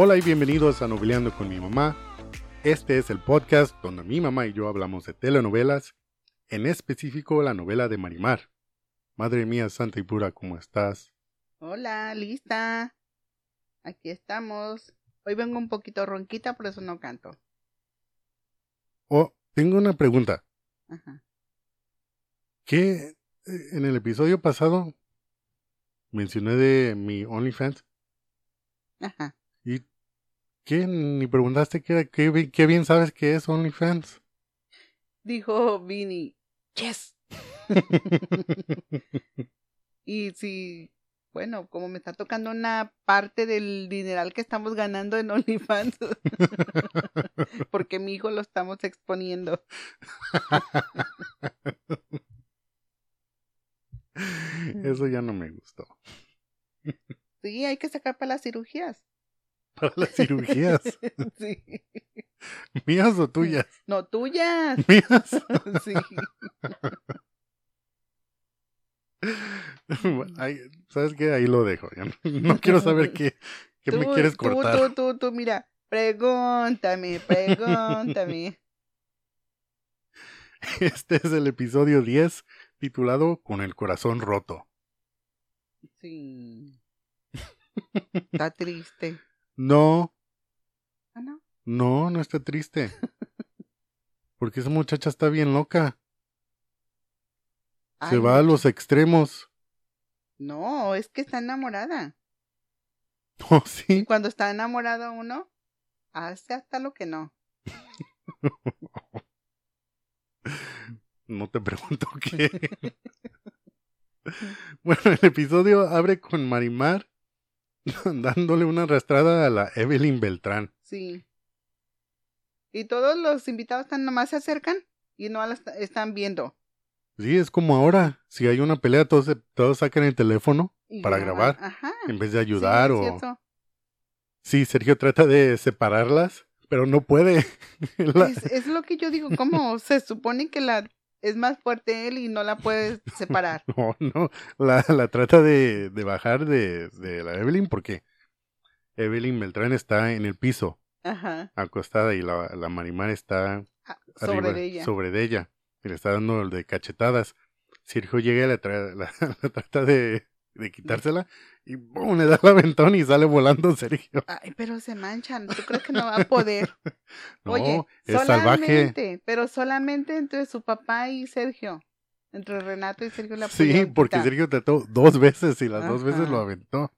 Hola y bienvenidos a Noveleando con mi mamá. Este es el podcast donde mi mamá y yo hablamos de telenovelas, en específico la novela de Marimar. Madre mía santa y pura, ¿cómo estás? Hola, lista. Aquí estamos. Hoy vengo un poquito ronquita, por eso no canto. Oh, tengo una pregunta. Ajá. ¿Qué eh, en el episodio pasado mencioné de mi OnlyFans? Ajá. ¿Y qué? Ni preguntaste qué, era- qué, bi- qué bien sabes que es OnlyFans. Dijo Vini. Yes. y si, bueno, como me está tocando una parte del dineral que estamos ganando en OnlyFans, porque mi hijo lo estamos exponiendo. Eso ya no me gustó. Sí, hay que sacar para las cirugías. Para las cirugías, sí. mías o tuyas. No tuyas. Mías. sí. Ay, ¿Sabes qué? Ahí lo dejo. no, quiero saber qué, qué me Tú, quieres tú, cortar. Tú, tú, tú, mira, pregúntame, pregúntame. Este es el episodio 10 titulado Con el corazón roto. Sí. Está triste. No, ¿Ah, no? no, no está triste. Porque esa muchacha está bien loca. Se va a los extremos. No, es que está enamorada. Oh, Y sí. cuando está enamorado uno, hace hasta lo que no. No te pregunto qué. bueno, el episodio abre con Marimar dándole una arrastrada a la Evelyn Beltrán. Sí. Y todos los invitados están nomás se acercan y no la est- están viendo. Sí, es como ahora. Si hay una pelea, todos, se- todos sacan el teléfono y Para grabar, Ajá. en vez de ayudar sí, o... cierto. Sí, Sergio trata de separarlas, pero no puede. La- Es, es lo que yo digo, ¿cómo se supone que la es más fuerte él y no la puede separar? No, no, la, la trata de, de bajar de, de la Evelyn porque Evelyn Beltrán está en el piso, Ajá. acostada, y la, la Marimar está ah, Sobre arriba, de ella. sobre de ella, y le está dando el de cachetadas. Sergio llega y la, tra- la- la trata de, de quitársela y ¡pum! le da el aventón y sale volando Sergio. Ay, pero se manchan. ¿Tú crees que no va a poder? No, Oye, es salvaje. pero solamente entre su papá y Sergio. Entre Renato y Sergio la Sí, porque. Sergio trató dos veces y las dos veces lo aventó.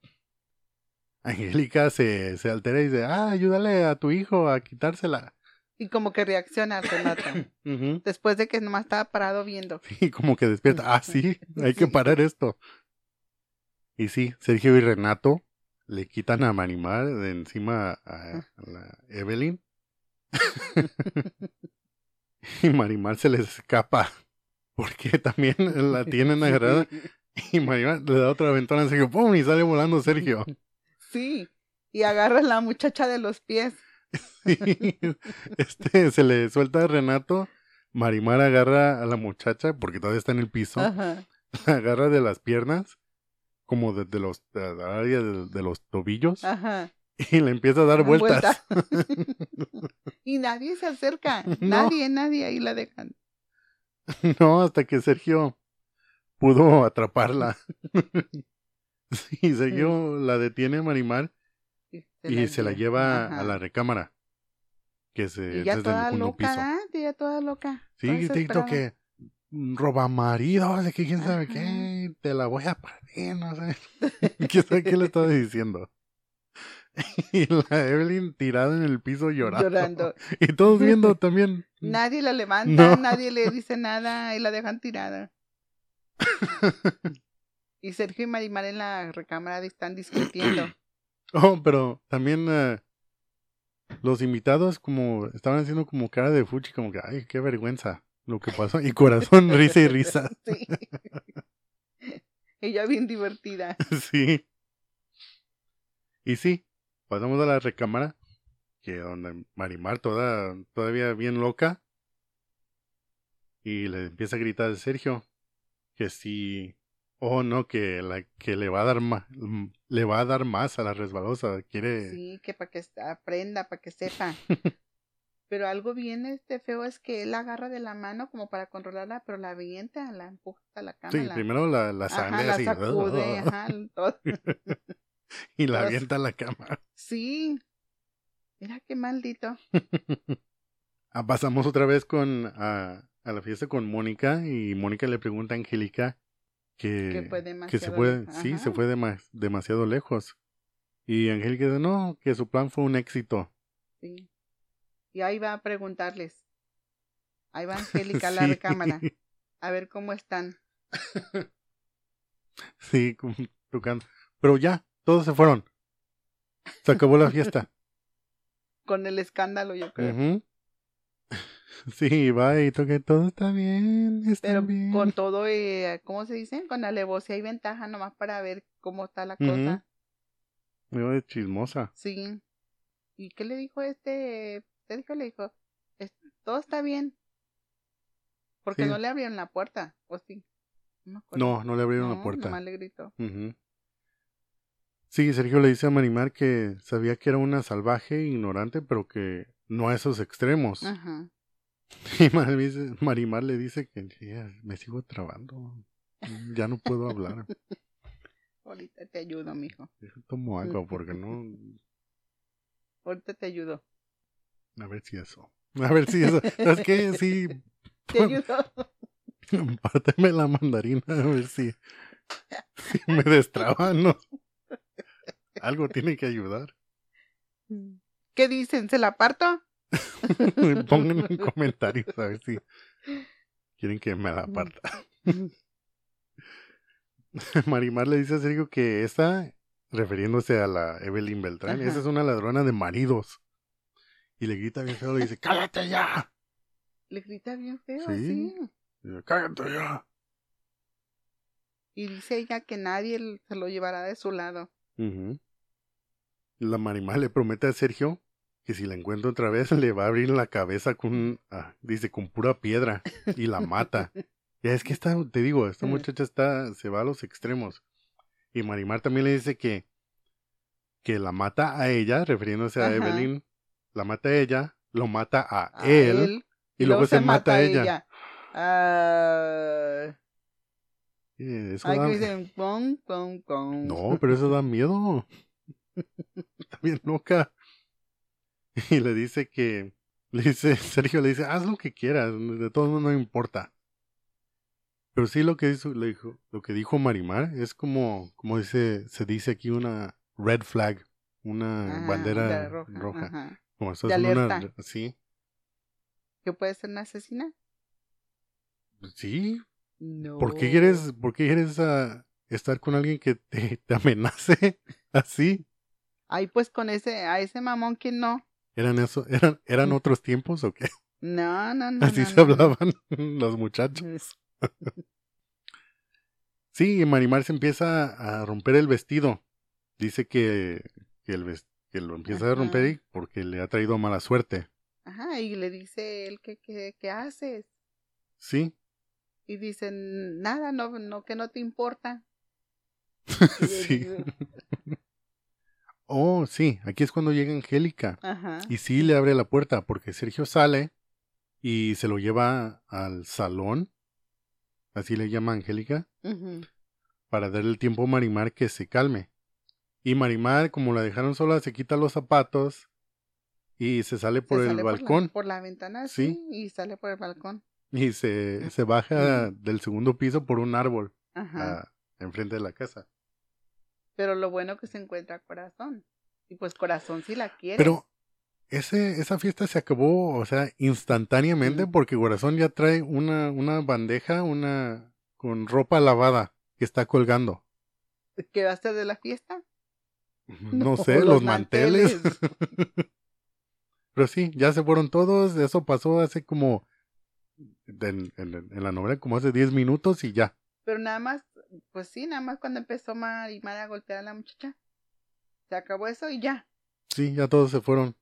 Angélica se, se altera y dice, ah, ayúdale a tu hijo a quitársela. Y como que reacciona Renato. Después de que nomás estaba parado viendo. Y como que despierta, ah, sí, hay que Sí. parar esto. Y sí, Sergio y Renato le quitan a Marimar de encima a, a la Evelyn. y Marimar se les escapa. Porque también la tienen agarrada. Y Marimar le da otra ventana a Sergio, ¡pum! Y sale volando Sergio. Sí. Y agarra a la muchacha de los pies. este se le suelta a Renato. Marimar agarra a la muchacha porque todavía está en el piso. Ajá. La agarra de las piernas, como desde los de la área de, de los tobillos, Ajá. y le empieza a dar vueltas. Vuelta. y nadie se acerca. No. Nadie, nadie ahí la dejan. no, hasta que Sergio pudo atraparla. sí, Sergio la detiene a Marimar y se la lleva Ajá. a la recámara. Que se Y ya toda loca, piso. ¿verdad? Ya toda loca. Sí, desesperada. que mm, roba maridos, de que quién sabe Ajá. qué, te la voy a partir, no sé. ¿Quién sabe qué le estaba diciendo? Y la Evelyn tirada en el piso llorando. Llorando. Y todos viendo también. Nadie la levanta, No. nadie le dice nada y la dejan tirada. Y Sergio y Marimar en la recámara están discutiendo. Oh, pero también eh, los invitados como estaban haciendo como cara de fuchi, como que, ay, qué vergüenza lo que pasó. Y corazón, risa y risa. Sí. Ella bien divertida. Sí. Y sí, pasamos a la recámara, que donde Marimar toda, todavía bien loca, y le empieza a gritar a Sergio que si Oh, no, que la que le va a dar más, le va a dar más a la resbalosa, quiere. Sí, que para que aprenda, para que sepa. pero algo bien este feo es que él la agarra de la mano como para controlarla, pero la avienta, la empuja a la cama. Sí, primero la, la sangre la así. sacude, ajá, todo. y la avienta a la cama. Sí. Mira qué maldito. Ah, pasamos otra vez con a, a la fiesta con Mónica y Mónica le pregunta a Angélica que, que se fue, sí, se fue demasiado lejos. Y Angélica dice, no, que su plan fue un éxito. Sí. Y ahí va a preguntarles. Ahí va Angélica a la recámara. A ver cómo están. Sí, tocando. Pero ya, todos se fueron. Se acabó la fiesta. Con el escándalo, yo creo. Sí, va y toque, todo está bien, está Pero bien. con todo, eh, ¿cómo se dice? Con alevosía y ventaja nomás para ver cómo está la cosa. De chismosa. Sí. ¿Y qué le dijo este? ¿Te dijo? Le dijo, todo está bien. Porque no le abrieron la puerta, ¿o sí? No, no, le abrieron la puerta. Nomás le gritó. Sí, Sergio le dice a Marimar que sabía que era una salvaje ignorante, pero que no a esos extremos. Ajá. Y Marimar le dice que me sigo trabando. Ya no puedo hablar. Ahorita te ayudo, mijo. Tomo agua porque no. Ahorita te ayudo. A ver si eso. A ver si eso. es que sí. Te ayudo. Párteme la mandarina a ver si, si me destraba, ¿no? Algo tiene que ayudar. ¿Qué dicen? ¿Se la parto? Pongan en comentarios a ver si quieren que me la aparta. Marimar le dice a Sergio que esa, refiriéndose a la Evelyn Beltrán, esa es una ladrona de maridos. Y le grita bien feo, le dice, ¡cállate ya! Le grita bien feo, sí. ¡Cállate ya! Y dice ella que nadie se lo llevará de su lado. La Marimar le promete a Sergio que si la encuentra otra vez le va a abrir la cabeza con, ah, dice, con pura piedra y la mata. ya es que esta, te digo, esta muchacha está, se va a los extremos. Y Marimar también le dice que, que la mata a ella, refiriéndose a Evelyn, la mata a ella, lo mata a, él, y, luego, se, mata, a ella. Ah. No, pero eso da miedo. Está bien loca. y le dice que, le dice, Sergio le dice, haz lo que quieras, de todo mundo no importa. Pero sí lo que hizo, le dijo, lo que dijo Marimar es como, como dice, se dice aquí una red flag, una bandera roja. Como eso es una, sí. ¿Que puede ser una asesina? Sí. No. ¿Por qué quieres, por qué quieres uh, estar con alguien que te, te amenace así? Ay, pues con ese, a ese mamón que no. ¿Eran eso? ¿Eran, eran mm. otros tiempos o qué? No, no, no. Así se hablaban los muchachos. sí, Marimar se empieza a romper el vestido. Dice que, que, el que lo empieza a romper porque le ha traído mala suerte. Ajá, y le dice él que, que, haces. Sí. Y dicen, nada, no, no, que no te importa. sí. Oh, sí, aquí es cuando llega Angélica. Ajá. Y sí le abre la puerta porque Sergio sale y se lo lleva al salón. Así le llama Angélica. Para darle el tiempo a Marimar que se calme. Y Marimar, como la dejaron sola, se quita los zapatos y se sale por el balcón. Por la, ventana, sí, y sale por el balcón. Y se, se baja del segundo piso por un árbol Ajá. enfrente de la casa. Pero lo bueno que se encuentra corazón. Y pues corazón sí la quiere. Pero ese, esa fiesta se acabó, o sea, instantáneamente porque corazón ya trae una, una bandeja, una con ropa lavada que está colgando. ¿Qué va a ser de la fiesta? No, sé, los, manteles. Pero sí, ya se fueron todos. Eso pasó hace como. En, en la novela, como hace 10 minutos y ya. Pero nada más pues sí, nada más cuando empezó Marimar a golpear a la muchacha. Se acabó eso y ya. Sí, ya todos se fueron.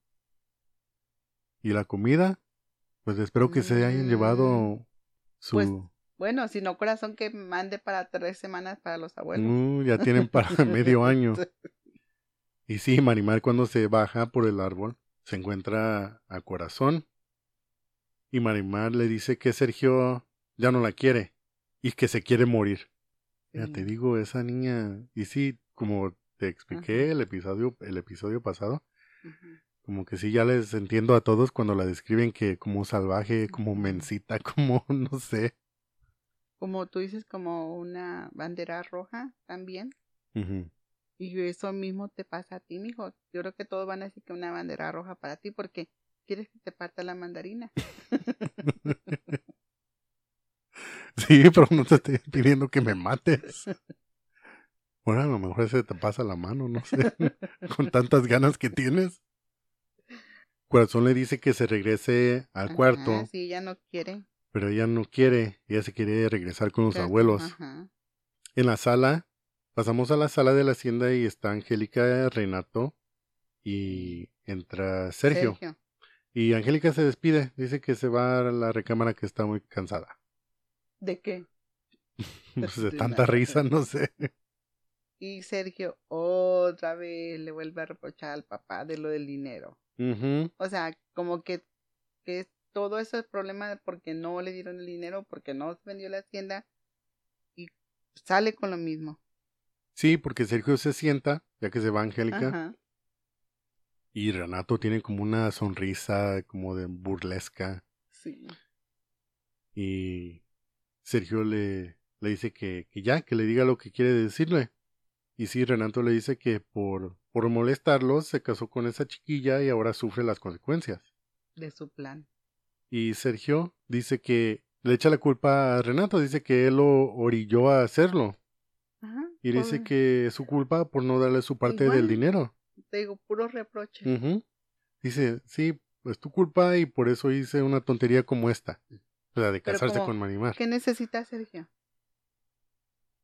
¿Y la comida? Pues espero que se hayan llevado mm, su... Pues Bueno, si no, corazón que mande para tres semanas para los abuelos. Uh, ya tienen para medio año. Y sí, Marimar cuando se baja por el árbol, se encuentra a Corazón. Y Marimar le dice que Sergio ya no la quiere y que se quiere morir. Ya te Sí. digo, esa niña, y sí, como te expliqué el episodio, el episodio pasado, como que sí ya les entiendo a todos cuando la describen que como salvaje, como Ujú. mensita, como no sé. Como tú dices, como una bandera roja también. Y eso mismo te pasa a ti, mijo. Yo creo que todos van a decir que una bandera roja para ti porque quieres que te parta la mandarina. Sí, pero no te estoy pidiendo que me mates. Bueno, a lo mejor se te pasa la mano, no sé, con tantas ganas que tienes. Corazón le dice que se regrese al Ajá, cuarto, Sí, ella no quiere. pero ella no quiere, ella se quiere regresar con los abuelos. Ajá. En la sala, pasamos a la sala de la hacienda y está Angélica, Renato y entra Sergio. Y Angélica se despide, dice que se va a la recámara que está muy cansada. ¿De qué? Pues de tanta risa, no sé. Y Sergio otra vez le vuelve a reprochar al papá de lo del dinero. O sea, como que, que todo eso es problema de porque no le dieron el dinero, porque no se vendió la hacienda y sale con lo mismo. Sí, porque Sergio se sienta, ya que se va Angélica, Ajá. y Renato tiene como una sonrisa como de burlesca, Sí. y Sergio le, le dice que, que ya, que le diga lo que quiere decirle. Y sí, Renato le dice que por, por molestarlos se casó con esa chiquilla y ahora sufre las consecuencias. De su plan. Y Sergio dice que le echa la culpa a Renato, dice que él lo orilló a hacerlo. Y dice que es su culpa por no darle su parte Igual. del dinero. Te digo, puro reproche. Dice, sí, es tu culpa y por eso hice una tontería como esta. O sea, de casarse con Marimar. ¿Qué necesita Sergio?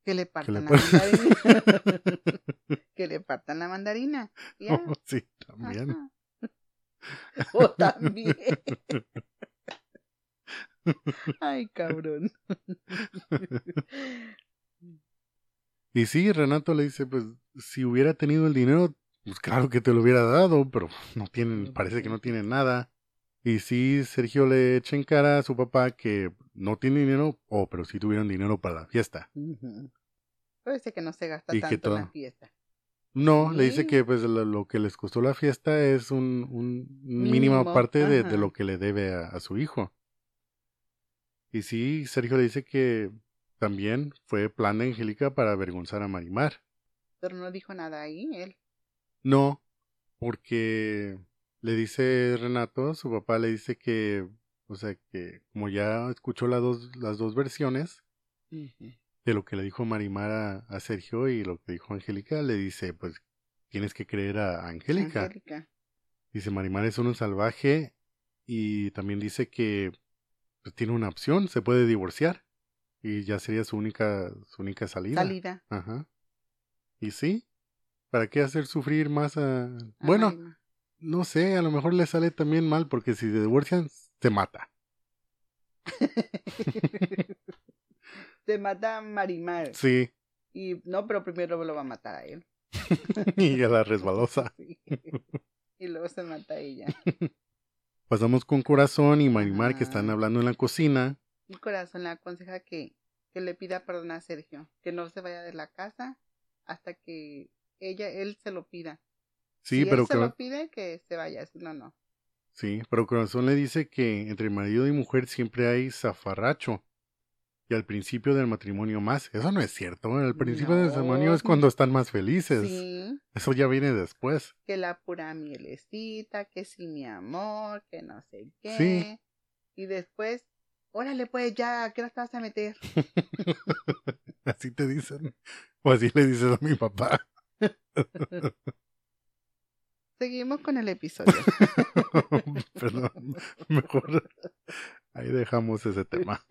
Que le partan le la mandarina. que le partan la mandarina. Ya. sí, también. Ajá. O también. Ay, cabrón. Y sí, Renato le dice, pues, si hubiera tenido el dinero, pues claro que te lo hubiera dado, pero no tienen, parece que no tienen nada. Y sí, Sergio le echa en cara a su papá que no tiene dinero, oh, pero sí tuvieron dinero para la fiesta. Ujú. Parece que no se gasta Y que tanto en la fiesta. No, le dice que pues lo, lo que les costó la fiesta es un, un mínima Mínimo, parte de lo que le debe a, a su hijo. Y sí, Sergio le dice que también fue plan de Angélica para avergonzar a Marimar. Pero no dijo nada ahí, él. No, porque le dice Renato, su papá le dice que, o sea, que como ya escuchó las dos, las dos versiones de lo que le dijo Marimar a, a Sergio y lo que dijo Angélica, le dice, pues tienes que creer a Angélica. Angélica. Dice Marimar es un salvaje y también dice que pues, tiene una opción, se puede divorciar y ya sería su única, su única salida. Salida. Ajá. Y sí, ¿para qué hacer sufrir más a... Bueno, no. sé, a lo mejor le sale también mal porque si se divorcian, se mata. Se mata a Marimar. Sí, Y no, pero primero lo va a matar a él. y a la resbalosa. Sí. Y luego se mata a ella. Pasamos con Corazón y Marimar que están hablando en la cocina. Mi corazón le aconseja que, que le pida perdón a Sergio, que no se vaya de la casa hasta que ella, él se lo pida. Sí, si pero él se lo pide, que se vaya, si no, no. Sí, pero Corazón le dice que entre marido y mujer siempre hay zafarracho. Y al principio del matrimonio más. Eso no es cierto. Al principio del matrimonio es cuando están más felices. Sí, Eso ya viene después. que la pura mielecita, que sí, mi amor, que no sé qué. Sí. Y después, órale, pues ya, ¿a qué hora te vas a meter? Así te dicen. O así le dices a mi papá. Seguimos con el episodio. Perdón. Mejor ahí dejamos ese tema.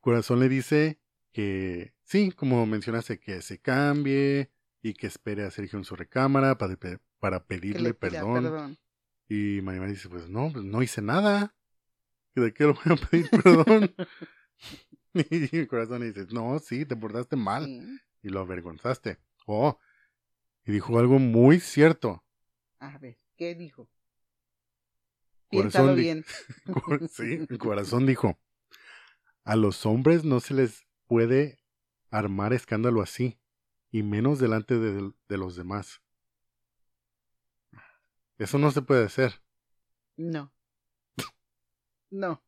Corazón le dice que sí, como mencionaste, que se cambie y que espere a Sergio en su recámara para, para pedirle perdón. perdón. Y Marimar dice, pues no, pues no hice nada. ¿De qué le voy a pedir perdón? y el corazón le dice, no, sí, te portaste mal Sí. y lo avergonzaste. Oh, y dijo algo muy cierto. A ver, ¿qué dijo? Piénsalo bien. Sí, el corazón dijo, a los hombres no se les puede armar escándalo así, y menos delante de, de los demás. Eso no se puede hacer, No. No.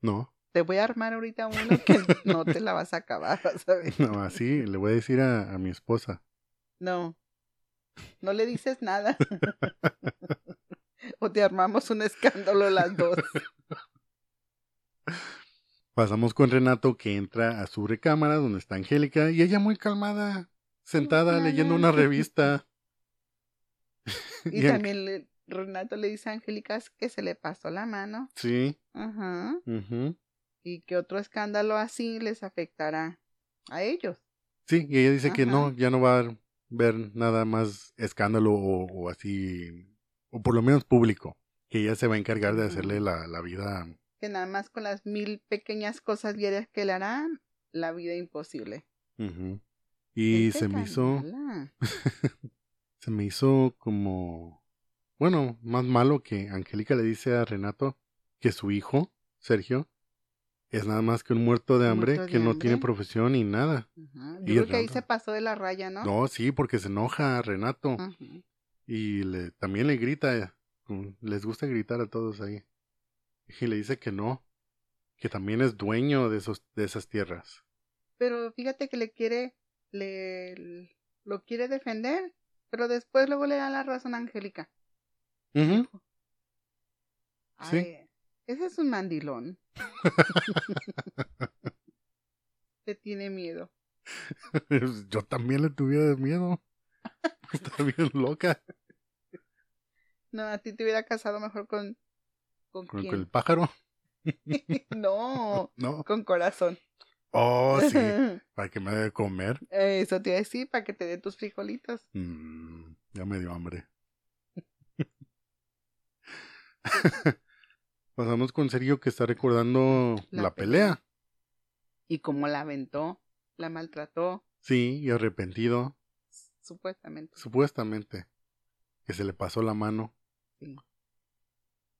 ¿no? Te voy a armar ahorita uno que no te la vas a acabar, vas a ver. No, así le voy a decir a, a mi esposa. No. No le dices nada. o te armamos un escándalo las dos. Pasamos con Renato que entra a su recámara donde está Angélica y ella muy calmada, sentada leyendo una revista. Y Y también le- Renato le dice a Angélica que se le pasó la mano. Sí. Ajá. ujú. Y que otro escándalo así les afectará a ellos. Sí, y ella dice que no, ya no va a ver nada más escándalo o, o así, o por lo menos público, que ella se va a encargar de hacerle la, la vida. Que nada más con las mil pequeñas cosas diarias que le harán, la vida imposible. ujú. Y se me hizo, se me hizo como, bueno, más malo que Angélica le dice a Renato que su hijo, Sergio, es nada más que un muerto de hambre Muerto de que no tiene profesión ni nada. Ajá. Y Yo creo que ahí se pasó de la raya, ¿no? No, sí, porque se enoja a Renato. Y le, también le grita, les gusta gritar a todos ahí. Y le dice que no, que también es dueño de, esos, de esas tierras. Pero fíjate que le quiere, le lo quiere defender, pero después luego le da la razón a Angélica. Ujú. Sí. Ay, ese es un mandilón. Le tiene miedo. Yo también le tuviera miedo. Está bien loca No, a ti te hubiera casado mejor con con, con, quién? con el pájaro. no, No. con corazón. Oh, sí, para que me dé de comer. Eso te iba a decir para que te dé tus frijolitos. Mm, ya me dio hambre. Pasamos con Sergio que está recordando la, La pelea. pelea. Y como la aventó, la maltrató, Sí, y arrepentido. supuestamente. supuestamente, que se le pasó la mano Sí.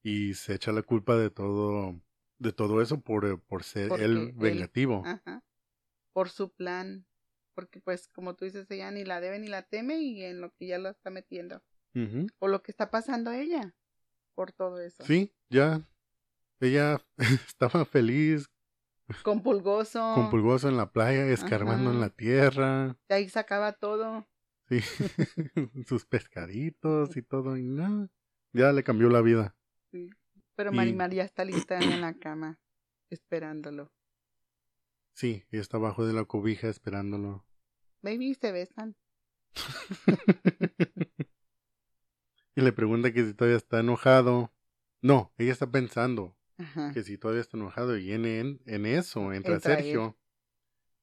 y se echa la culpa de todo, de todo eso por, por ser Porque él él- vengativo. Ajá. Por su plan. Porque pues como tú dices, ella ni la debe ni la teme y en lo que ya lo está metiendo. O lo que está pasando a ella. Por todo eso. Sí, ya, ella estaba feliz, Con pulgoso. con pulgoso en la playa, escarbando en la tierra, De ahí sacaba todo. sí, sus pescaditos y todo, y no, ya le cambió la vida. Sí. Pero Y- Marimar ya está lista en la cama. Esperándolo. Sí, ella está abajo de la cobija esperándolo. Baby, se besan. y le pregunta que si todavía está enojado. No, ella está pensando Ajá. que si todavía está enojado y en, en, en eso entra, Entra Sergio.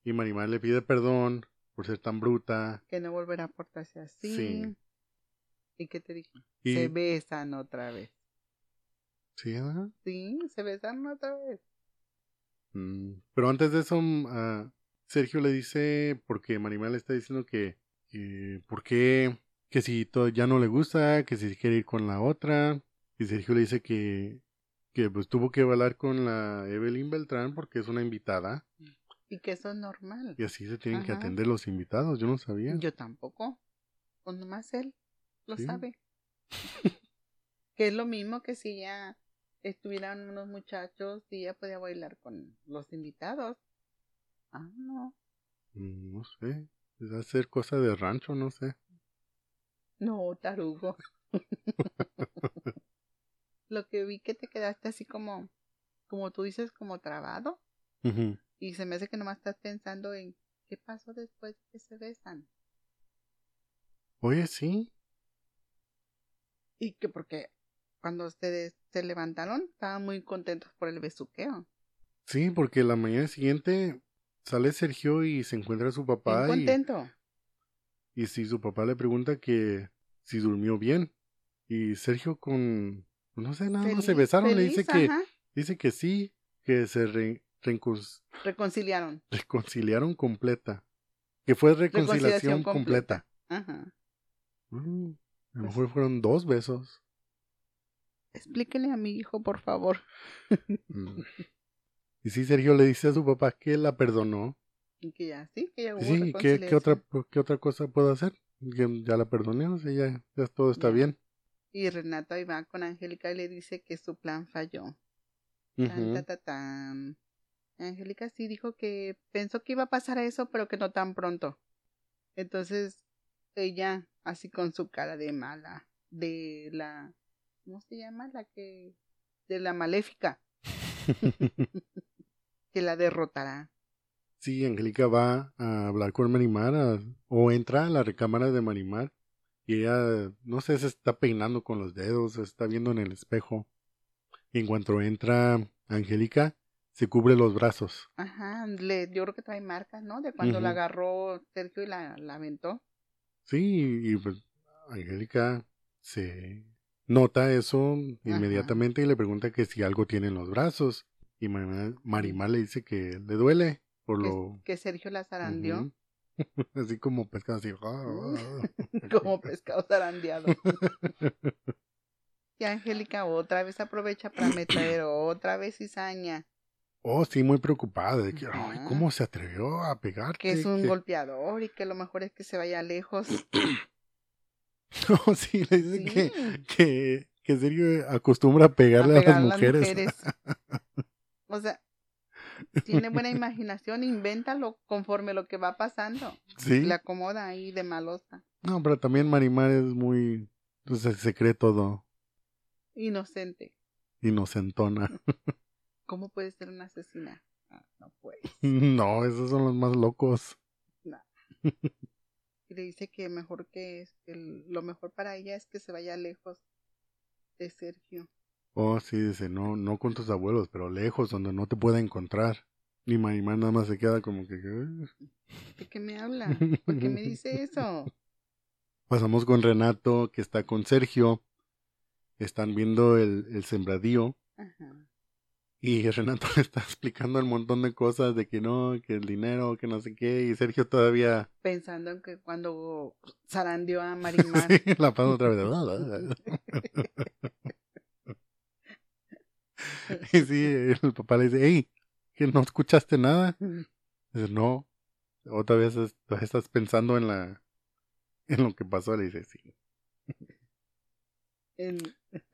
Y Marimar le pide perdón por ser tan bruta. Que no volverá a portarse así. Sí. ¿Y qué te dijo? Y, Se besan otra vez. sí, ¿verdad? Sí, se besan otra vez. Mm, Pero antes de eso, ah, Sergio le dice, porque Marimar le está diciendo que, que ¿por qué? Que si to- ya no le gusta, que si quiere ir con la otra. Y Sergio le dice que, que pues tuvo que hablar con la Evelyn Beltrán porque es una invitada. Y que eso es normal. Y así se tienen que atender los invitados, yo no sabía. Yo tampoco. Pues nomás él lo Sí. sabe. que es lo mismo que si ya estuvieran unos muchachos y ella podía bailar con los invitados. Ah, no. Mm, No sé, es hacer cosa de rancho, no sé. No, tarugo. lo que vi que te quedaste así como, como tú dices, como trabado. Y se me hace que nomás estás pensando en qué pasó después de que se besan. Oye, sí. Y que porque cuando ustedes se levantaron estaban muy contentos por el besuqueo. Sí, porque la mañana siguiente sale Sergio y se encuentra a su papá contento. Y si su papá le pregunta que si durmió bien y Sergio con no sé nada más se Feliz- besaron le dice feliz, que dice que sí que se re- Reconciliaron. reconciliaron. reconciliaron completa. Que fue reconciliación, Reconciliación completa. Ajá. Mm, a lo Pues- mejor fueron dos besos. Explíquenle a mi hijo, por favor. Mm. Y sí, Sergio le dice a su papá que la perdonó. Y que ya, sí, que ya hubo Sí, ¿qué, qué otra. ¿qué otra cosa puedo hacer? Que ya la perdoné, o sea, ya, ya todo está Ya. bien. Y Renato ahí va con Angélica y le dice que su plan falló. Tan, Ujú. ta, ta, tan. Angélica sí dijo que pensó que iba a pasar eso, pero que no tan pronto. Entonces, ella, así con su cara de mala, de la, ¿cómo se llama? La que, de la maléfica, que la derrotará. Sí, Angélica va a hablar con Marimar a- o entra a la recámara de Marimar y ella, no sé, se está peinando con los dedos, se está viendo en el espejo. Y en cuanto entra Angélica, se cubre los brazos. Ajá, le, yo creo que trae marcas, ¿no? De cuando la agarró Sergio y la, la aventó. Sí, y pues Angélica se nota eso inmediatamente y le pregunta que si algo tiene en los brazos. Y Marimar, Marimar le dice que le duele por Que, lo... que Sergio la zarandeó. Así como pescado, así. "Ah, como pescado zarandeado. Y Angélica otra vez aprovecha para meter otra vez cizaña, Oh, sí, muy preocupada de que, ay. ¿cómo se atrevió a pegarte? que es un Que- golpeador y que lo mejor es que se vaya lejos. No, sí, le dice Sí, que, que, serio acostumbra a pegarle a, pegar las mujeres. O sea, tiene buena imaginación, invéntalo conforme lo que va pasando. Sí. Le acomoda ahí de malosa, No, pero también Marimar es muy, entonces se cree todo inocente. inocentona. ¿Cómo puede ser una asesina? Ah, no puede. No, esos son los más locos. Y le dice que mejor que es- que lo mejor para ella es que se vaya lejos de Sergio. Oh, sí, dice, no, no con tus abuelos, pero lejos, donde no te pueda encontrar. Y Marimar nada más se queda como que... ¿De qué me habla? ¿Por qué me dice eso? Pasamos con Renato, que está con Sergio. Están viendo el, el sembradío. Ajá. Y Renato le está explicando un montón de cosas de que no, que el dinero, que no sé qué. Y Sergio todavía Pensando en que cuando zarandeó a Marimar. sí, la pasa otra vez. y sí, el papá le dice, hey, que no escuchaste nada. Dice, no. Otra vez es- estás pensando en la en lo que pasó. Le dice, sí. en,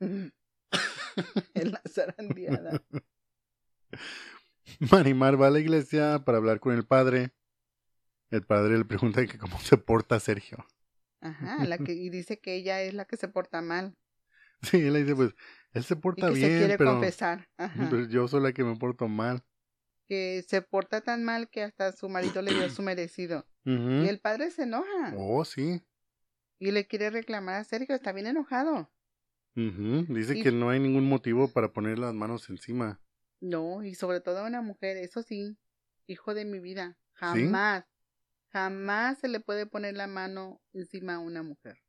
en la zarandeada. Marimar va a la iglesia para hablar con el padre. El padre le pregunta que cómo se porta Sergio. Ajá, la que, y dice que ella es la que se porta mal. Sí, él le dice, pues, él se Y porta que bien, se quiere pero, confesar. Ajá. pero yo soy la que me porto mal. Que se porta tan mal que hasta su marido le dio su merecido. Y el padre se enoja. Oh, sí. Y le quiere reclamar a Sergio. Está bien enojado. Ujú. Dice Y- que no hay ningún motivo para poner las manos encima. No, y sobre todo a una mujer, eso sí, hijo de mi vida, jamás, jamás se le puede poner la mano encima a una mujer.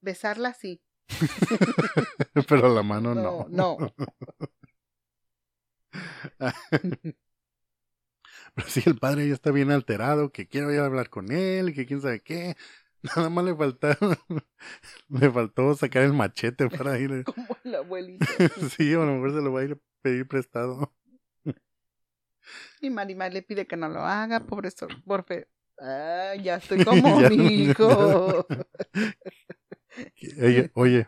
Besarla sí. pero la mano no. no. Pero sí, el padre ya está bien alterado, que quiero ir a hablar con él, que quién sabe qué. Nada más le faltó, le faltó sacar el machete para ir. Como el abuelito. sí, a lo mejor se lo va a ir a pedir prestado. Y Marimar le pide que no lo haga, pobre so- por fe. Ah, ya estoy como mi hijo. Oye, oye,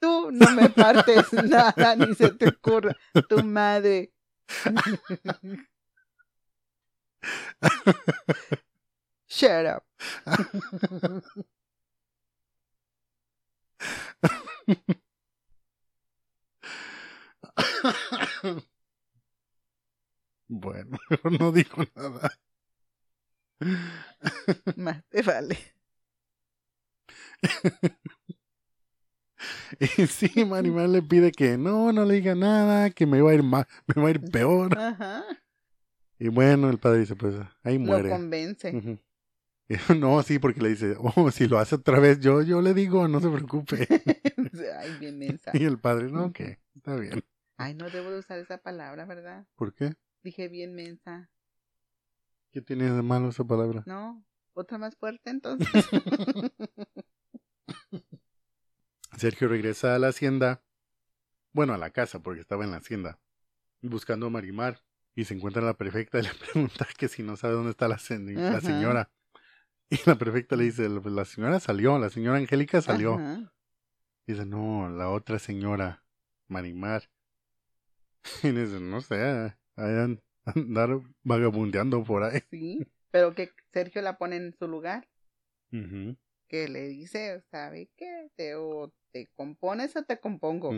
Tú no me partes nada, ni se te ocurra. Tu madre. Shut up. bueno, no digo nada. Más te vale. Y sí, Marimar le pide que no, no le diga nada, que me va a ir mal, me va a ir peor. Ajá. Y bueno, el padre dice, pues ahí Lo muere. convence. Ujú. Y, No, sí, porque le dice, oh, si lo hace otra vez, yo, yo le digo, no se preocupe. Ay, bien. Y el padre, no, que está bien. Ay, no debo de usar esa palabra, ¿verdad? ¿Por qué? Dije bien mensa. ¿Qué tiene de malo esa palabra? No, otra más fuerte entonces. Sergio regresa a la hacienda, bueno, a la casa, porque estaba en la hacienda, buscando a Marimar, y se encuentra la prefecta y le pregunta que si no sabe dónde está la, se- la Ajá. señora. Y la prefecta le dice, "Pues la señora salió, la señora Angélica salió. Ajá. Dice, no, la otra señora, Marimar. Y dice, no sé, hayan andar vagabundeando por ahí. Sí, pero que Sergio la pone en su lugar. Que le dice, ¿sabe qué? Te, o te compones o te compongo.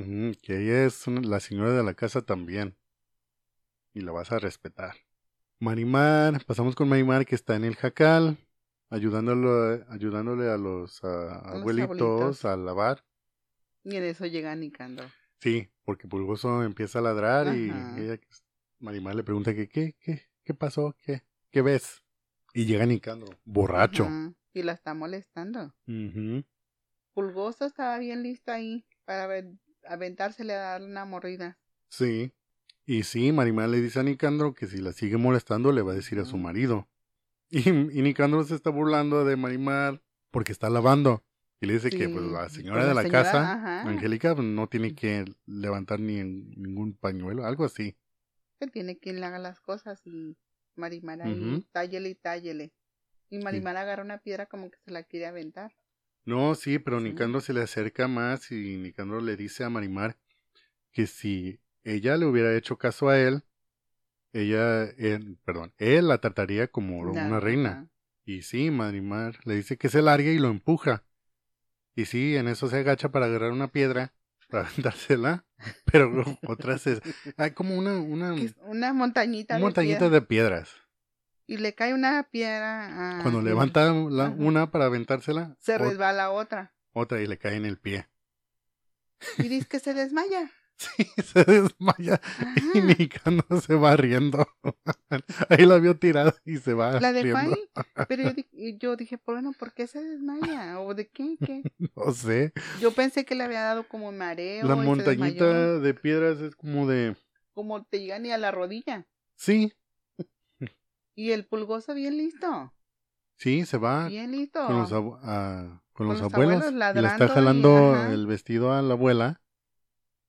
Que ella es una- la señora de la casa también. Y la vas a respetar. Marimar, pasamos con Marimar que está en el jacal, ayudándolo, ayudándole a los ah, los abuelitos abuelitos. a lavar. Y en eso llega Nicandro. Sí, porque Pulgoso empieza a ladrar y ella, Marimar le pregunta que qué, qué, qué pasó, qué, qué ves. Y llega Nicandro, borracho. Ajá, Y la está molestando. Pulgoso estaba bien listo ahí para aven- aventársele a darle una mordida. Sí. Y sí, Marimar le dice a Nicandro que si la sigue molestando le va a decir a su marido. Y, y Nicandro se está burlando de Marimar porque está lavando. Y le dice que Sí, pues la pues, señora de la señora, casa, ajá, Angélica, pues, no tiene que levantar ni en ningún pañuelo, algo así. que tiene quien le haga las cosas y Marimar ahí, Ujú. tállele y tállele. Y Marimar agarra una piedra como que se la quiere aventar. No, sí, pero. Nicandro se le acerca más y Nicandro le dice a Marimar que si ella le hubiera hecho caso a él, ella, él, perdón, él la trataría como una reina. Y sí, Marimar le dice que se largue y lo empuja. Y sí, en eso se agacha para agarrar una piedra, para aventársela, pero otra se... Hay como una, una, es Una montañita, piedra. de piedras. Y le cae una piedra a... Cuando levanta la- una para aventársela, Se resbala otra. otra y le cae en el pie. Y dice que se desmaya. Sí, se desmaya y Ajá. Nicandro se va riendo. Ahí la vio tirada y se va La dejó riendo. ahí. Pero yo, di- y yo dije, bueno, ¿por qué se desmaya? ¿O de qué? ¿Qué? No sé. Yo pensé que le había dado como mareo. La y montañita de piedras es como de... Como te llega ni a la rodilla. Sí, Y el pulgoso bien listo. sí, se va Bien listo. con los, abu- ah, con Con los los abuelos. abuelos y le está y- jalando ajá. el vestido a la abuela.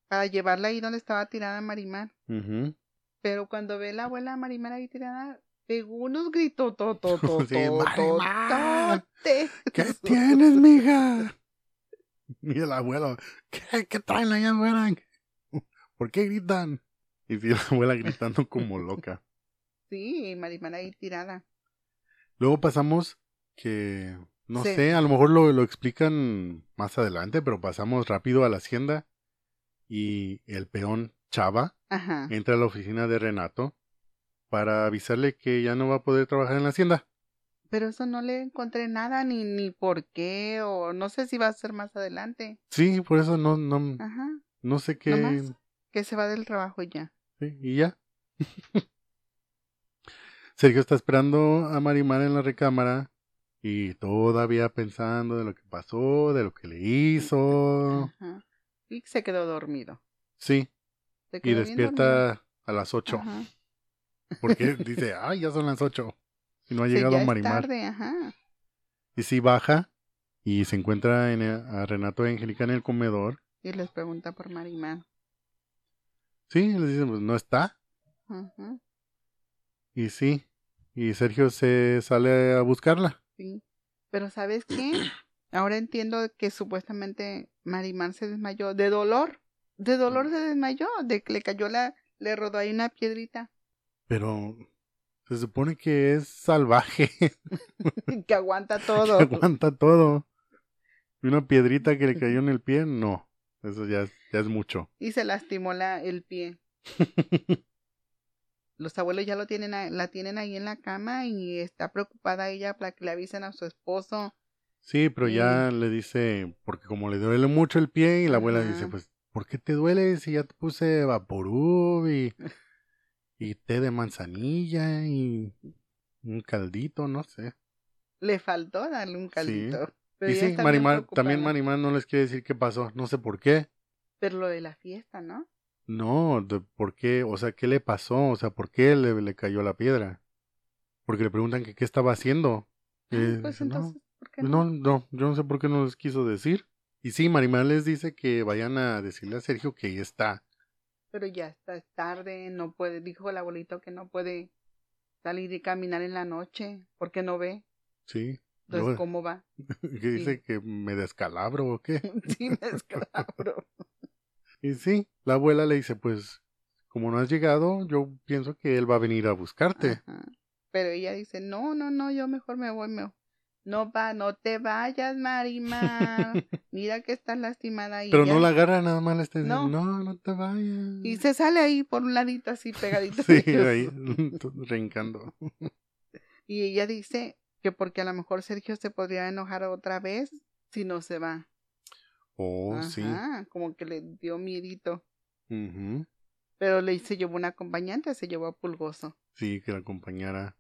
Para llevarla ahí donde estaba tirada Marimar. Ujú. Pero cuando ve la abuela Marimar ahí tirada, pegó unos gritos. To, to, to, Sí. ¿Qué tienes, mija? Y el abuelo, ¿qué, qué traen allá afuera? ¿Por qué gritan? Y sí, la abuela gritando como loca. Sí, Marimar ahí tirada. Luego pasamos que, no Sí. sé, a lo mejor lo, lo explican más adelante, pero pasamos rápido a la hacienda y el peón Chava Ajá. entra a la oficina de Renato para avisarle que ya no va a poder trabajar en la hacienda. Pero eso no le encontré nada, ni, ni por qué, o no sé si va a ser más adelante. Sí, por eso no, no, Ajá. no sé qué. Nomás que se va del trabajo ya. Sí, y ya. Sergio está esperando a Marimar en la recámara y todavía pensando de lo que pasó, de lo que le hizo. Ajá. Y se quedó dormido. Sí, y despierta a las 8 Ajá. porque dice, ay, ya son las 8 y no ha Sí, llegado ya es Marimar. tarde, ajá. Y sí baja y se encuentra en el- a Renato y Angélica en el comedor. Y les pregunta por Marimar. Sí, les dicen, pues no está. Ajá. Y sí, y Sergio se sale a buscarla. Sí. Pero ¿sabes qué? Ahora entiendo que supuestamente Marimar se desmayó de dolor. De dolor se desmayó, de que le cayó la, le rodó ahí una piedrita Pero se supone que es salvaje. que aguanta todo. que aguanta todo. Y una piedrita que le cayó en el pie, no. Eso ya es, ya es mucho. Y se lastimó la, el pie. Los abuelos ya lo tienen la tienen ahí en la cama y está preocupada ella para que le avisen a su esposo. sí, pero ya le dice, porque como le duele mucho el pie, y la abuela Ajá. dice, pues, ¿por qué te duele si ya te puse vaporub y, y té de manzanilla y un caldito, no sé? Le faltó darle un caldito. Pero y sí, Marimar, también. Marimar no les quiere decir qué pasó, no sé por qué. Pero lo de la fiesta, ¿no? No, de- ¿por qué? O sea, ¿qué le pasó? O sea, ¿por qué le, le cayó la piedra? Porque le preguntan que qué estaba haciendo. Ah, Eh, pues dice, no, entonces, ¿por qué no, no? no, yo no sé por qué no les quiso decir. Y sí, Marimar les dice que vayan a decirle a Sergio que ahí está. Pero ya está es tarde, no puede, dijo el abuelito que no puede salir y caminar en la noche porque no ve. Sí. Entonces, ¿cómo va? que dice que me descalabro o qué. sí, me escalabro. Y sí, la abuela le dice, pues, como no has llegado, yo pienso que él va a venir a buscarte. Ajá. Pero ella dice, no, no, no, yo mejor me voy, me... No va, no te vayas, Marimar. Mira que estás lastimada ahí. Pero no la agarra, nada más está diciendo, No. no, no te vayas. Y se sale ahí por un ladito así pegadito. Sí, ahí, rincando. Y ella dice que porque a lo mejor Sergio se podría enojar otra vez si no se va. Oh, sí. Como que le dio miedito. Pero le se llevó un acompañante, se llevó a Pulgoso. Sí, que la acompañara.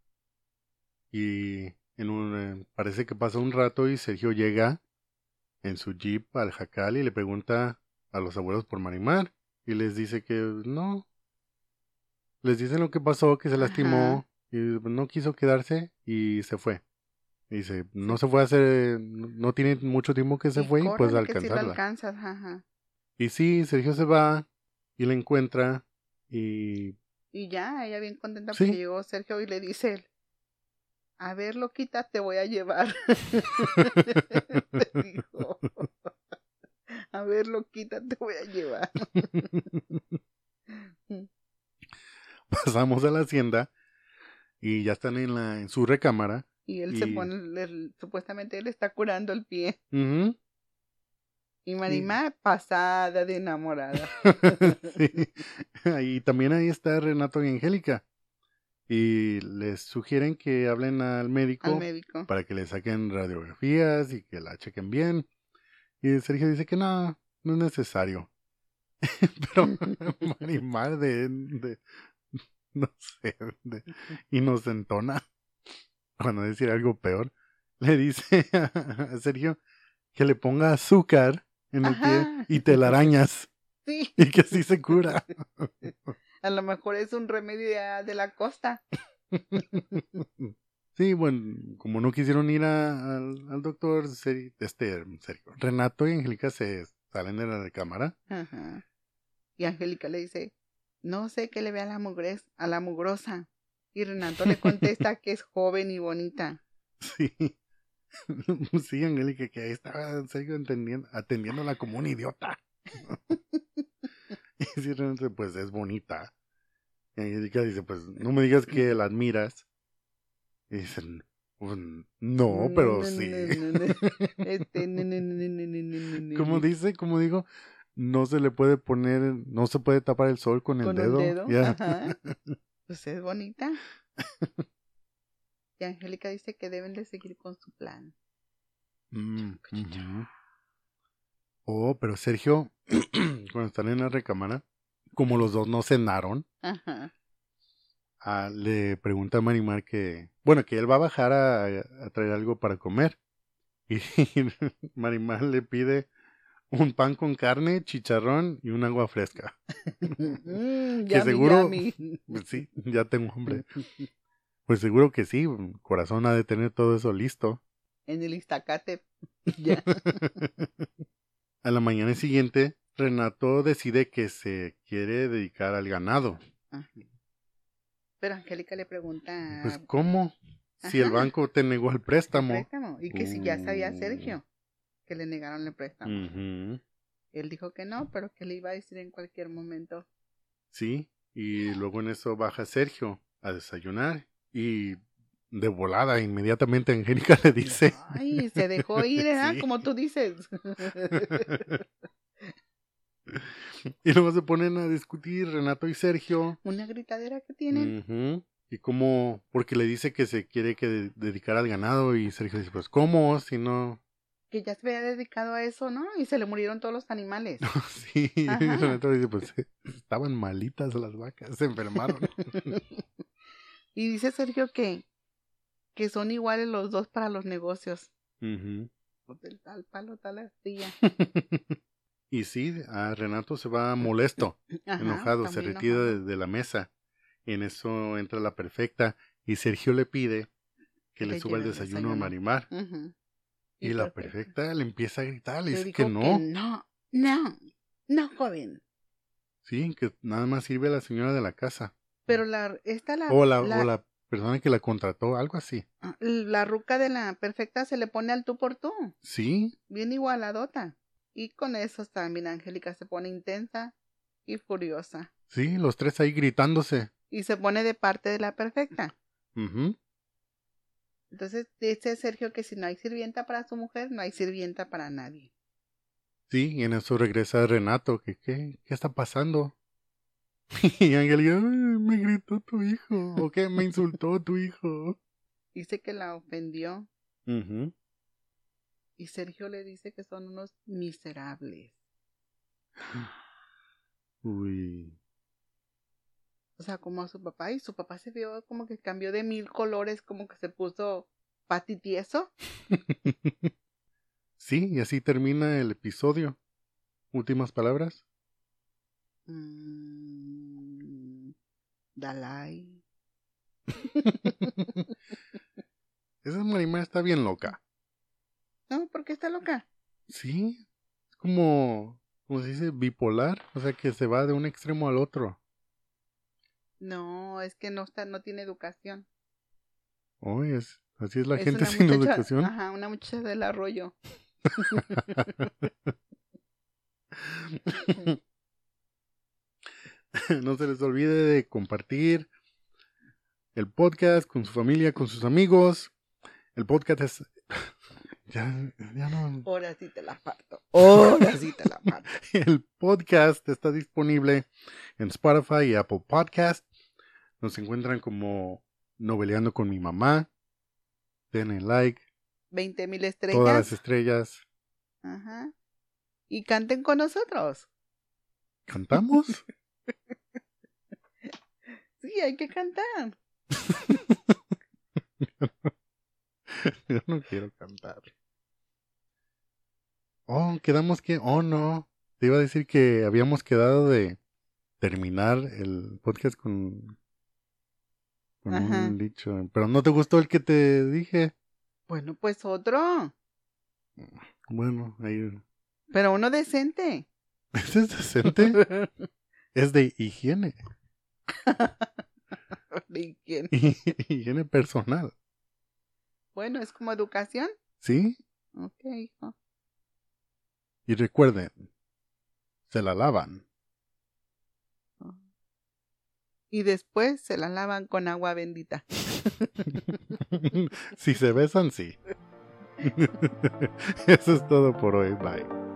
Y en un, eh, parece que pasa un rato y Sergio llega en su jeep al jacal y le pregunta a los abuelos por Marimar. Y les dice que no. Les dicen lo que pasó, que se lastimó y no quiso quedarse y se fue. Dice, no se fue a hacer, no tiene mucho tiempo que se Y fue y pues sí alcanzarla. alcanzas, ajá. Y sí, Sergio se va y la encuentra y Y ya, ella bien contenta Sí. porque llegó Sergio y le dice él, a ver, loquita, te voy a llevar. Dijo, a ver, loquita, te voy a llevar. pasamos a la hacienda y ya están en la en su recámara. Y él se Y- pone, supuestamente él está curando el pie. Y Marimar, pasada de enamorada. Sí. Y también ahí está Renato y Angélica. Y les sugieren que hablen al médico, al médico. para que le saquen radiografías y que la chequen bien. Y Sergio dice que no, no es necesario. Pero Marimar de, de no sé, de inocentona, para no decir algo peor, le dice a Sergio que le ponga azúcar en el Ajá. pie y telarañas Sí, y que así se cura. a lo mejor es un remedio de la costa. Sí, bueno, como no quisieron ir a- al, al doctor, Seri- este, Sergio, Renato y Angélica se salen de la cámara. Ajá. Y Angélica le dice, no sé qué le ve a la mugres, a la mugrosa. Y Renato le contesta que es joven y bonita. Sí. Sí, Angélica, que ahí estaba Sergio entendiendo, atendiéndola como un idiota. y sí, realmente, pues es bonita. Y Angélica dice, pues no me digas que la admiras. Y dicen, "Pues, no, pero sí. Como dice, como digo, no se le puede poner, no se puede tapar el sol con el Con dedo. un dedo. Ajá. Pues es bonita. Y Angélica dice que deben de seguir con su plan. Mm. Oh, pero Sergio, cuando están en la recámara, como los dos no cenaron, Ajá. ah, le pregunta a Marimar que, bueno, que él va a bajar a, a traer algo para comer. Y Marimar le pide un pan con carne, chicharrón y un agua fresca. Mm, Que seguro-. Pues sí, ya tengo hambre. Pues seguro que sí, corazón ha de tener todo eso listo. En el Iztacate. Ya. A la mañana siguiente, Renato decide que se quiere dedicar al ganado. Ajá. Pero Angélica le pregunta Pues, ¿cómo? Si el banco te negó el el préstamo. préstamo. Y que si ya sabía. Sergio que le negaron el préstamo. Él dijo que no, pero que le iba a decir en cualquier momento. Sí, y luego en eso baja Sergio a desayunar y de volada inmediatamente Angélica le dice, Ay, se dejó ir, ¿verdad? Sí. Como tú dices. y luego se ponen a discutir Renato y Sergio. Una gritadera que tienen. Y como, porque le dice que se quiere que de- dedicar al ganado y Sergio dice, pues ¿cómo? Si no, Que ya se había dedicado a eso, ¿no? Y se le murieron todos los animales. sí, dice, pues estaban malitas las vacas, se enfermaron. y dice Sergio que, que son iguales los dos para los negocios. Pues del tal palo, tal astilla. Y sí, a Renato se va molesto, Ajá, enojado, se retira de, de la mesa. En eso entra la perfecta y Sergio le pide que le Le suba el desayuno a. Marimar. Y, la perfecta le empieza a gritar, le dice que no. no, no, no, joven. Sí, que nada más sirve a la señora de la casa. Pero la, esta la, O la, la, o la persona que la contrató, algo así. ah, la ruca de la perfecta se le pone al tú por tú, Sí, bien igualadota. Y con eso también Angélica se pone intensa y furiosa. sí, los tres ahí gritándose. Y se pone de parte de la perfecta. Ujú. Entonces dice Sergio que si no hay sirvienta para su mujer, no hay sirvienta para nadie. Sí, y en eso regresa Renato, que qué, qué está pasando. Y "Ay, me gritó tu hijo, o qué, me insultó tu hijo. Dice que la ofendió y Sergio le dice que son unos miserables. Uy, O sea, como a su papá y su papá se vio como que cambió de mil colores, como que se puso patitieso. sí, y así termina el episodio. Últimas palabras. Mm, Dalai. Esa Marimar está bien loca. No, ¿por qué está loca? Sí, es como, como se dice, bipolar, o sea que se va de un extremo al otro. No, es que no está, no tiene educación. Oye, es, así es la Es gente sin muchacha- educación. Ajá, una muchacha del arroyo. no se les olvide de compartir el podcast con su familia, con sus amigos. El podcast es... Ya, ya no... Ahora sí te la parto. Ahora sí te la parto. El podcast está disponible en Spotify y Apple Podcast. Nos encuentran como Noveleando con mi mamá. Denle like. 20 mil Todas las estrellas. estrellas. Ajá. Y canten con nosotros. ¿Cantamos? Sí, hay que cantar. Yo no quiero cantar. Oh, quedamos que... Oh, no. Te iba a decir que habíamos quedado de terminar el podcast con... Con Ajá. un dicho. Pero no te gustó el que te dije. Bueno, pues otro. Bueno, ahí... Pero uno decente. ¿Ese es decente? es de higiene. ¿De quién? higiene personal. Bueno, es como educación. ¿Sí? Ok, hijo. Y recuerden, se la lavan. Y después se la lavan con agua bendita. si se besan, sí. Eso es todo por hoy. Bye.